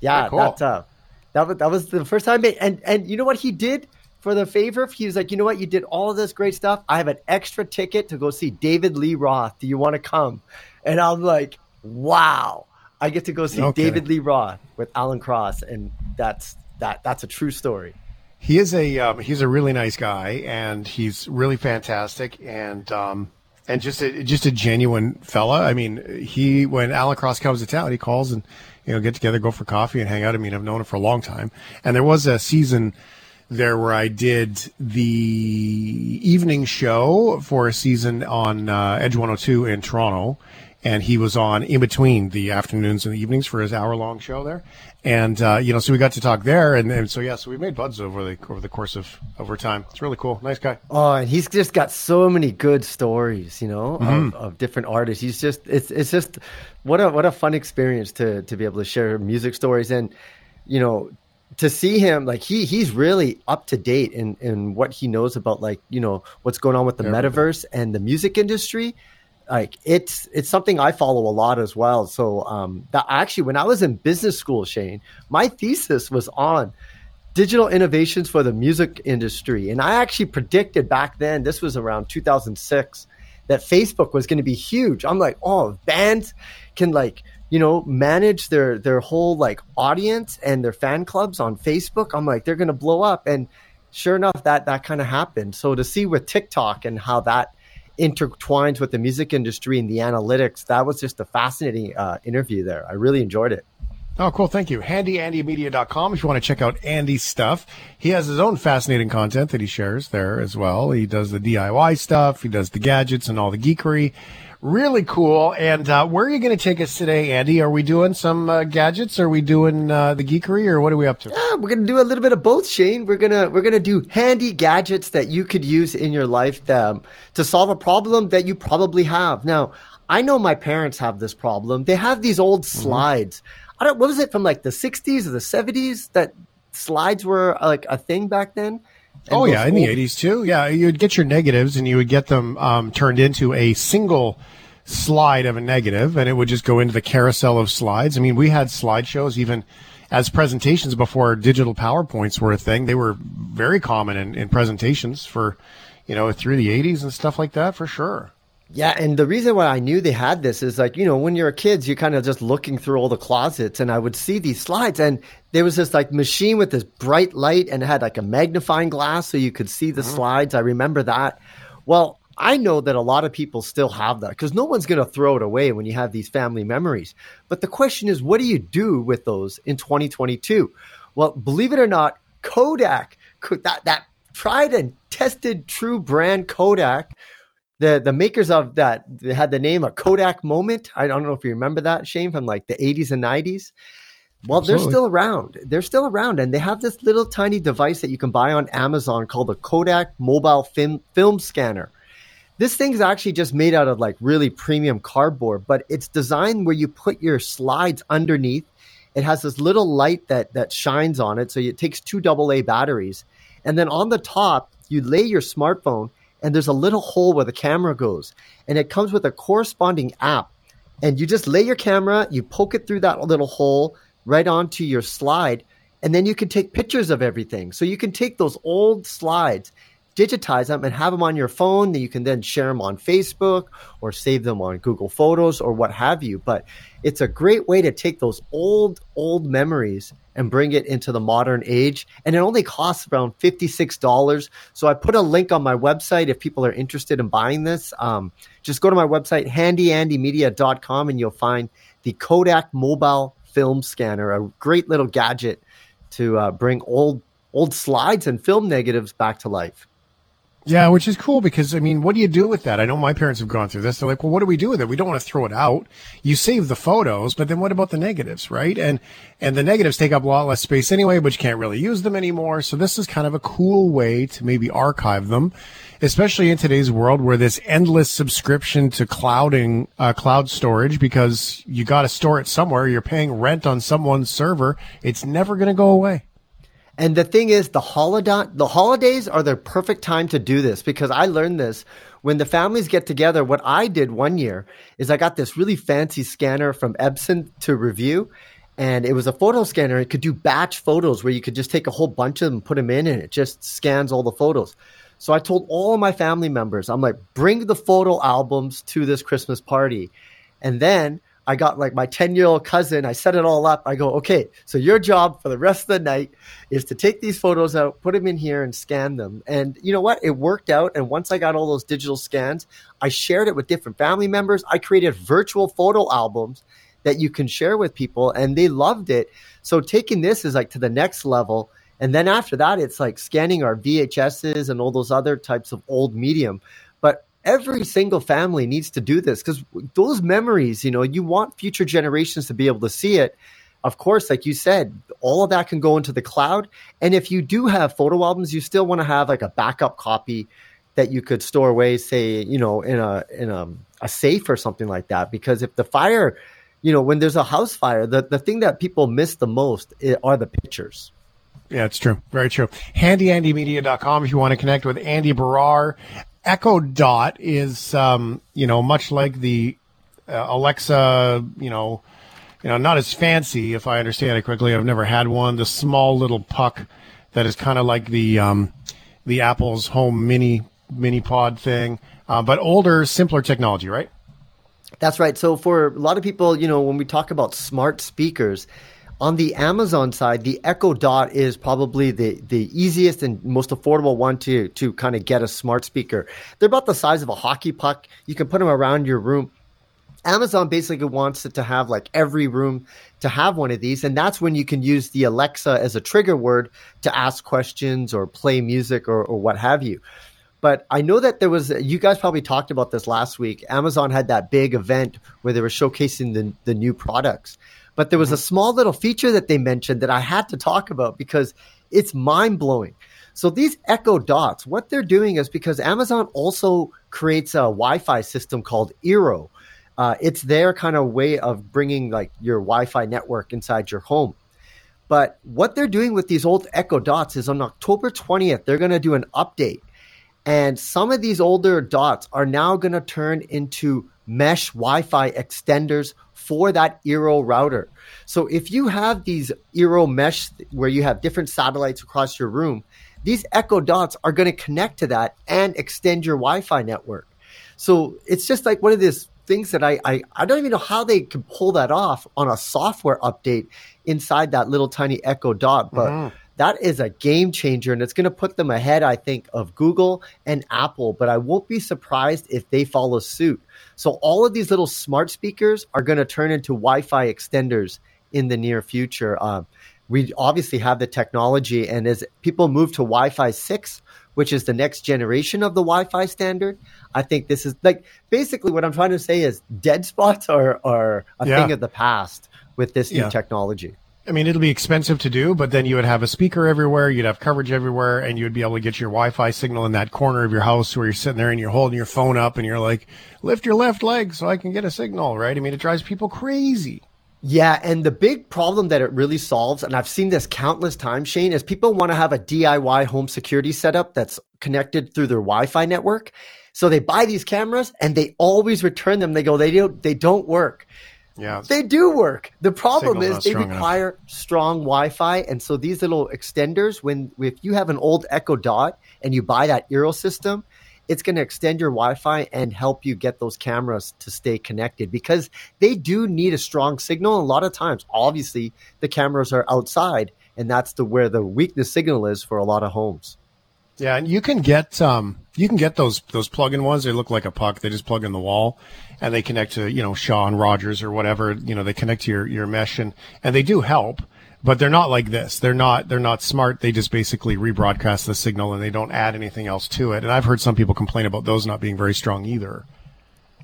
yeah, cool. that's uh, that was that was the first time. It, and and you know what he did for the favor? He was like, you know what, you did all of this great stuff. I have an extra ticket to go see David Lee Roth. Do you want to come? And I'm like, wow, I get to go see Okay. David Lee Roth with Alan Cross, and that's that that's a true story. He is a um, he's a really nice guy, and he's really fantastic, and um, and just a just a genuine fella. I mean, he when Alan Cross comes to town, he calls and you know get together, go for coffee, and hang out. I mean, I've known him for a long time, and there was a season there where I did the evening show for a season on uh, Edge 102 in Toronto, and he was on in between the afternoons and the evenings for his hour long show there. And uh, you know, so we got to talk there, and, and so yeah, so we made buds over the over the course of over time. It's really cool, nice guy. Oh, and he's just got so many good stories, you know, Mhm. of, of different artists. He's just it's it's just what a what a fun experience to to be able to share music stories and you know to see him like he he's really up to date in in what he knows about like you know what's going on with the Everything. metaverse and the music industry like it's it's something I follow a lot as well. So um that actually when I was in business school, Shane, my thesis was on digital innovations for the music industry. And I actually predicted back then, this was around 2006, that Facebook was going to be huge. I'm like, oh, bands can like, you know, manage their their whole like audience and their fan clubs on Facebook. I'm like, they're going to blow up. And sure enough, that that kind of happened. So to see with TikTok and how that intertwines with the music industry and the analytics, that was just a fascinating uh, interview there. I really enjoyed it. Oh, cool. Thank you. HandyAndyMedia.com if you want to check out Andy's stuff. He has his own fascinating content that he shares there as well. He does the DIY stuff. He does the gadgets and all the geekery. Really cool. And uh, where are you going to take us today, Andy? Are we doing some uh, gadgets? Are we doing uh, the geekery, or what are we up to? Yeah, we're gonna do a little bit of both, Shane. We're gonna we're gonna do handy gadgets that you could use in your life um, to solve a problem that you probably have. Now, I know my parents have this problem. They have these old Mm-hmm. slides. I don't. What was it from like the '60s or the '70s that slides were uh, like a thing back then? Oh yeah, in the eighties too. Yeah, you'd get your negatives and you would get them um, turned into a single slide of a negative, and it would just go into the carousel of slides. I mean, we had slideshows even as presentations before digital powerpoints were a thing. They were very common in, in presentations for you know through the eighties and stuff like that for sure. Yeah, and the reason why I knew they had this is like, you know, when you're a kid, you're kind of just looking through all the closets and I would see these slides and there was this like machine with this bright light and it had like a magnifying glass so you could see the mm-hmm. slides. I remember that. Well, I know that a lot of people still have that because no one's going to throw it away when you have these family memories. But the question is, what do you do with those in 2022? Well, believe it or not, Kodak, that, that tried and tested true brand Kodak, the the makers of that they had the name a Kodak moment. I don't know if you remember that, Shane, from like the 80s and 90s. Well, they're still around. They're still around, and they have this little tiny device that you can buy on Amazon called the Kodak Mobile Film Film Scanner. This thing's actually just made out of like really premium cardboard, but it's designed where you put your slides underneath. It has this little light that that shines on it, so it takes two AA batteries, and then on the top you lay your smartphone, and there's a little hole where the camera goes, and it comes with a corresponding app and you just lay your camera, you poke it through that little hole right onto your slide, and then you can take pictures of everything. So you can take those old slides, digitize them, and have them on your phone. That you can then share them on Facebook or save them on Google Photos or what have you. But it's a great way to take those old, old memories and bring it into the modern age. And it only costs around $56. So I put a link on my website if people are interested in buying this. Um, just go to my website, handyandymedia.com, and you'll find the Kodak mobile film scanner, a great little gadget to uh, bring old old slides and film negatives back to life. Yeah, which is cool because I mean, what do you do with that? I know my parents have gone through this. They're like, well, what do we do with it? We don't want to throw it out. You save the photos, but then what about the negatives, right? And and the negatives take up a lot less space anyway, but you can't really use them anymore. So this is kind of a cool way to maybe archive them, especially in today's world where this endless subscription to clouding uh, cloud storage because you got to store it somewhere. You're paying rent on someone's server. It's never going to go away. And the thing is, the holiday the holidays are the perfect time to do this because I learned this when the families get together. What I did one year is I got this really fancy scanner from Epson to review, and it was a photo scanner. It could do batch photos where you could just take a whole bunch of them, put them in, and it just scans all the photos. So I told all my family members, I'm like, bring the photo albums to this Christmas party, and then I got like my 10 year old cousin. I set it all up. I go, okay, so your job for the rest of the night is to take these photos out, put them in here, and scan them. And you know what? It worked out. And once I got all those digital scans, I shared it with different family members. I created virtual photo albums that you can share with people, and they loved it. So taking this is like to the next level. And then after that, it's like scanning our VHSs and all those other types of old medium. Every single family needs to do this because those memories, you know, you want future generations to be able to see it. Of course, like you said, all of that can go into the cloud. And if you do have photo albums, you still want to have like a backup copy that you could store away, say, you know, in a in a, a safe or something like that. Because if the fire, you know, when there's a house fire, the, the thing that people miss the most eh, are the pictures. Yeah, it's true. Very true. HandyAndyMedia.com if you want to connect with Andy Baryer. Echo Dot is, um, you know, much like the uh, Alexa, you know, you know, not as fancy, if I understand it correctly. I've never had one. The small little puck that is kind of like the um, the Apple's Home Mini Mini Pod thing, uh, but older, simpler technology, right? That's right. So for a lot of people, you know, when we talk about smart speakers, on the Amazon side, the Echo Dot is probably the, the easiest and most affordable one to, to kind of get a smart speaker. They're about the size of a hockey puck. You can put them around your room. Amazon basically wants it to have like every room to have one of these. And that's when you can use the Alexa as a trigger word to ask questions or play music or, or what have you. But I know that there was, you guys probably talked about this last week. Amazon had that big event where they were showcasing the, the new products. But there was a small little feature that they mentioned that I had to talk about because it's mind blowing. So these Echo Dots, what they're doing is because Amazon also creates a Wi-Fi system called Eero. Uh, it's their kind of way of bringing like your Wi-Fi network inside your home. But what they're doing with these old Echo Dots is on October 20th, they're going to do an update. And some of these older dots are now going to turn into mesh Wi-Fi extenders for that Eero router. So if you have these Eero mesh where you have different satellites across your room, these Echo Dots are going to connect to that and extend your Wi-Fi network. So it's just like one of these things that I, I, I don't even know how they can pull that off on a software update inside that little tiny Echo Dot, but mm-hmm that is a game changer and it's going to put them ahead, I think, of Google and Apple. But I won't be surprised if they follow suit. So all of these little smart speakers are going to turn into Wi Fi extenders in the near future. Um, we obviously have the technology, and as people move to Wi Fi 6, which is the next generation of the Wi Fi standard, I think this is like basically what I'm trying to say is dead spots are, are a yeah. thing of the past with this new yeah. technology. I mean, it'll be expensive to do, but then you would have a speaker everywhere, you'd have coverage everywhere, and you would be able to get your Wi-Fi signal in that corner of your house where you're sitting there and you're holding your phone up and you're like, lift your left leg so I can get a signal, right? I mean, it drives people crazy. Yeah, and the big problem that it really solves, and I've seen this countless times, Shane, is people want to have a DIY home security setup that's connected through their Wi-Fi network. So they buy these cameras and they always return them. They go, they don't, they don't work. Yeah, they do work. The problem Signal's is they strong enough. require strong Wi-Fi, and so these little extenders, when if you have an old Echo Dot and you buy that Eero system, it's going to extend your Wi-Fi and help you get those cameras to stay connected because they do need a strong signal. A lot of times, obviously, the cameras are outside, and that's the where the weakness signal is for a lot of homes. Yeah, and you can get um you can get those those plug-in ones. They look like a puck. They just plug in the wall, and they connect to you know Shaw and Rogers or whatever. You know they connect to your your mesh, and and they do help, but they're not like this. They're not they're not smart. They just basically rebroadcast the signal, and they don't add anything else to it. And I've heard some people complain about those not being very strong either.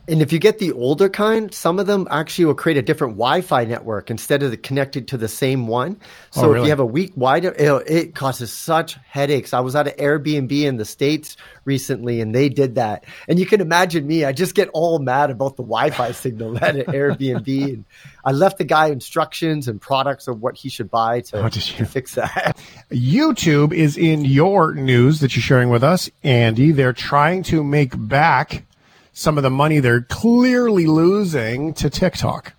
And if you get the older kind, some of them actually will create a different Wi-Fi network instead of the connected to the same one. Oh, so Oh, if you have a weak wide, it, it causes such headaches. I was at an Airbnb in the States recently and they did that. And you can imagine me, I just get all mad about the Wi-Fi signal at an Airbnb. And I left the guy instructions and products of what he should buy to, oh, to fix that. YouTube is in your news that you're sharing with us, Andy. They're trying to make back some of the money they're clearly losing to TikTok.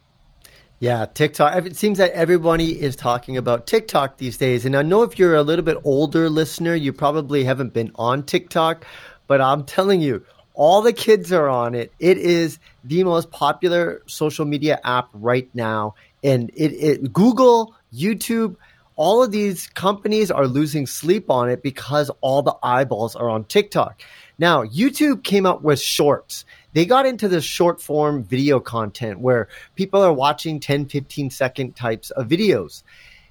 Yeah, TikTok. It seems that everybody is talking about TikTok these days. And I know if you're a little bit older listener, you probably haven't been on TikTok, but I'm telling you, all the kids are on it. It is the most popular social media app right now. And it, it Google, YouTube, all of these companies are losing sleep on it because all the eyeballs are on TikTok. Now, YouTube came up with shorts. They got into the short form video content where people are watching 10, 15 second types of videos.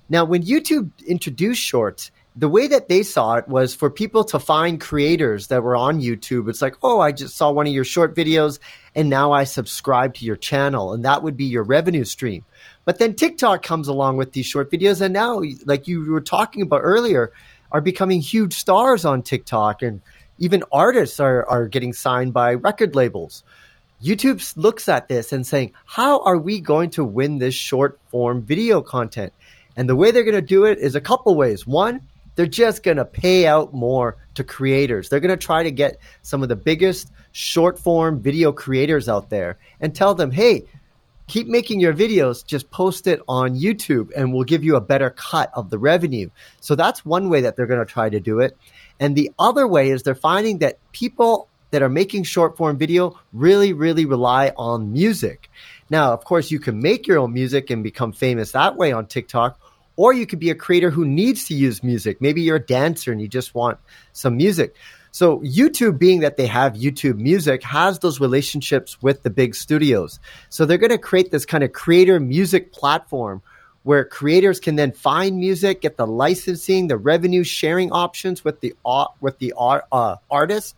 Now, when YouTube introduced shorts, the way that they saw it was for people to find creators that were on YouTube. It's like, oh, I just saw one of your short videos and now I subscribe to your channel, and that would be your revenue stream. But then TikTok comes along with these short videos, and now, like you were talking about earlier, are becoming huge stars on TikTok, and even artists are, are getting signed by record labels. YouTube looks at this and saying, how are we going to win this short form video content? And the way they're going to do it is a couple ways. One, they're just going to pay out more to creators. They're going to try to get some of the biggest short form video creators out there and tell them, hey, keep making your videos, just post it on YouTube and we'll give you a better cut of the revenue. So that's one way that they're going to try to do it. And the other way is they're finding that people that are making short form video really, really rely on music. Now, of course, you can make your own music and become famous that way on TikTok, or you could be a creator who needs to use music. Maybe you're a dancer and you just want some music. So YouTube, being that they have YouTube Music, has those relationships with the big studios. So they're going to create this kind of creator music platform where creators can then find music, get the licensing, the revenue sharing options with the au- with the art, uh, artist,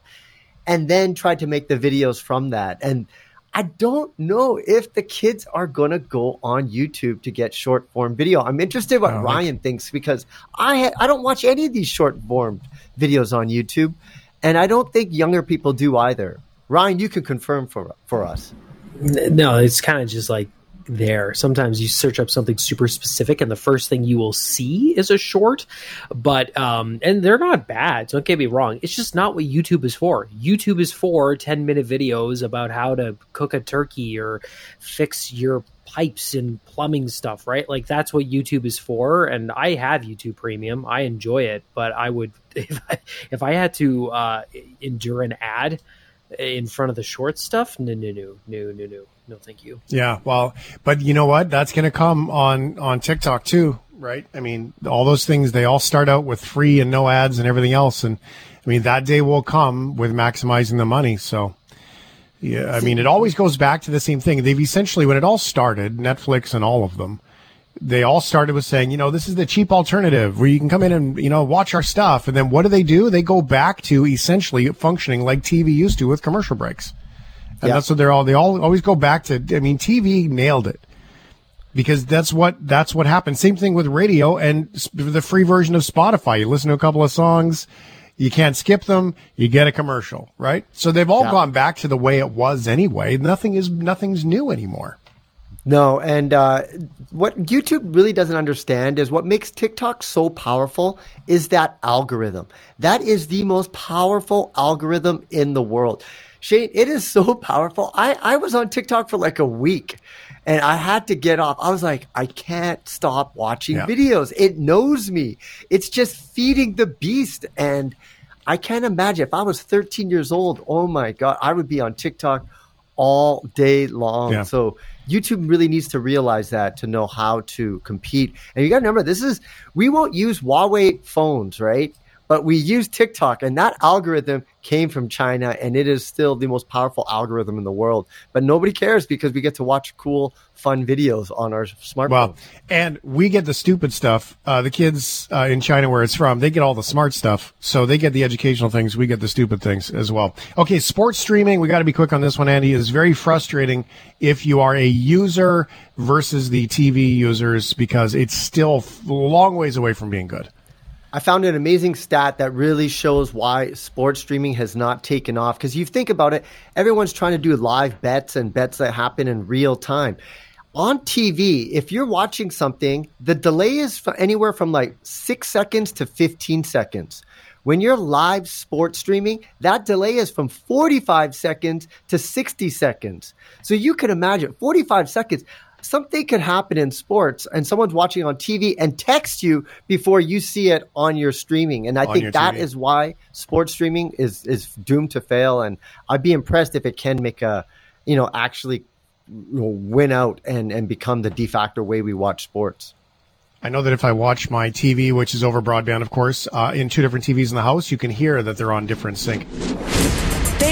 and then try to make the videos from that. And I don't know if the kids are going to go on YouTube to get short form video. I'm interested what Ryan thinks because I ha- I don't watch any of these short form videos on YouTube, and I don't think younger people do either. Ryan, you can confirm for for us. No, it's kind of just like there. Sometimes you search up something super specific, and the first thing you will see is a short. But um, and they're not bad. Don't get me wrong. It's just not what YouTube is for. YouTube is for ten minute videos about how to cook a turkey or fix your pipes and plumbing stuff, right? Like that's what YouTube is for. And I have YouTube Premium. I enjoy it, but I would if I, if I had to uh, endure an ad in front of the short stuff, no, no, no, no, no, no, no, thank you. Yeah, well, but you know what? That's going to come on on TikTok too, right? I mean, all those things they all start out with free and no ads and everything else, and I mean that day will come with maximizing the money. So, yeah, I mean, it always goes back to the same thing. They've essentially, when it all started, Netflix and all of them, they all started with saying, you know, this is the cheap alternative where you can come in and, you know, watch our stuff. And then what do they do? They go back to essentially functioning like TV used to with commercial breaks. And Yeah. that's what they're all, they all always go back to. I mean, TV nailed it because that's what, that's what happened. Same thing with radio and the free version of Spotify. You listen to a couple of songs. You can't skip them. You get a commercial, right? So they've all Yeah. gone back to the way it was anyway. Nothing is, nothing's new anymore. No, and uh, what YouTube really doesn't understand is what makes TikTok so powerful is that algorithm. That is the most powerful algorithm in the world. Shane, it is so powerful. I, I was on TikTok for like a week and I had to get off. I was like, I can't stop watching Yeah. videos. It knows me. It's just feeding the beast. And I can't imagine if I was 13 years old, oh my God, I would be on TikTok all day long. Yeah. So YouTube really needs to realize that to know how to compete. And you got to remember, this is, we won't use Huawei phones, right? But we use TikTok, and that algorithm came from China, and it is still the most powerful algorithm in the world. But nobody cares because we get to watch cool, fun videos on our smartphone. Well, and we get the stupid stuff. Uh, the kids uh, in China, where it's from, they get all the smart stuff. So they get the educational things. We get the stupid things as well. Okay, sports streaming. We got to be quick on this one, Andy. Is very frustrating if you are a user versus the TV users because it's still a long ways away from being good. I found an amazing stat that really shows why sports streaming has not taken off. Because you think about it, everyone's trying to do live bets and bets that happen in real time. On TV, if you're watching something, the delay is anywhere from like six seconds to 15 seconds. When you're live sports streaming, that delay is from 45 seconds to 60 seconds. So you can imagine 45 seconds something could happen in sports and someone's watching on TV and text you before you see it on your streaming. And I On think that TV. is why sports streaming is, is doomed to fail. And I'd be impressed if it can make a, you know, actually you know, win out and, and become the de facto way we watch sports. I know that if I watch my TV, which is over broadband, of course, uh, in two different TVs in the house, you can hear that they're on different sync.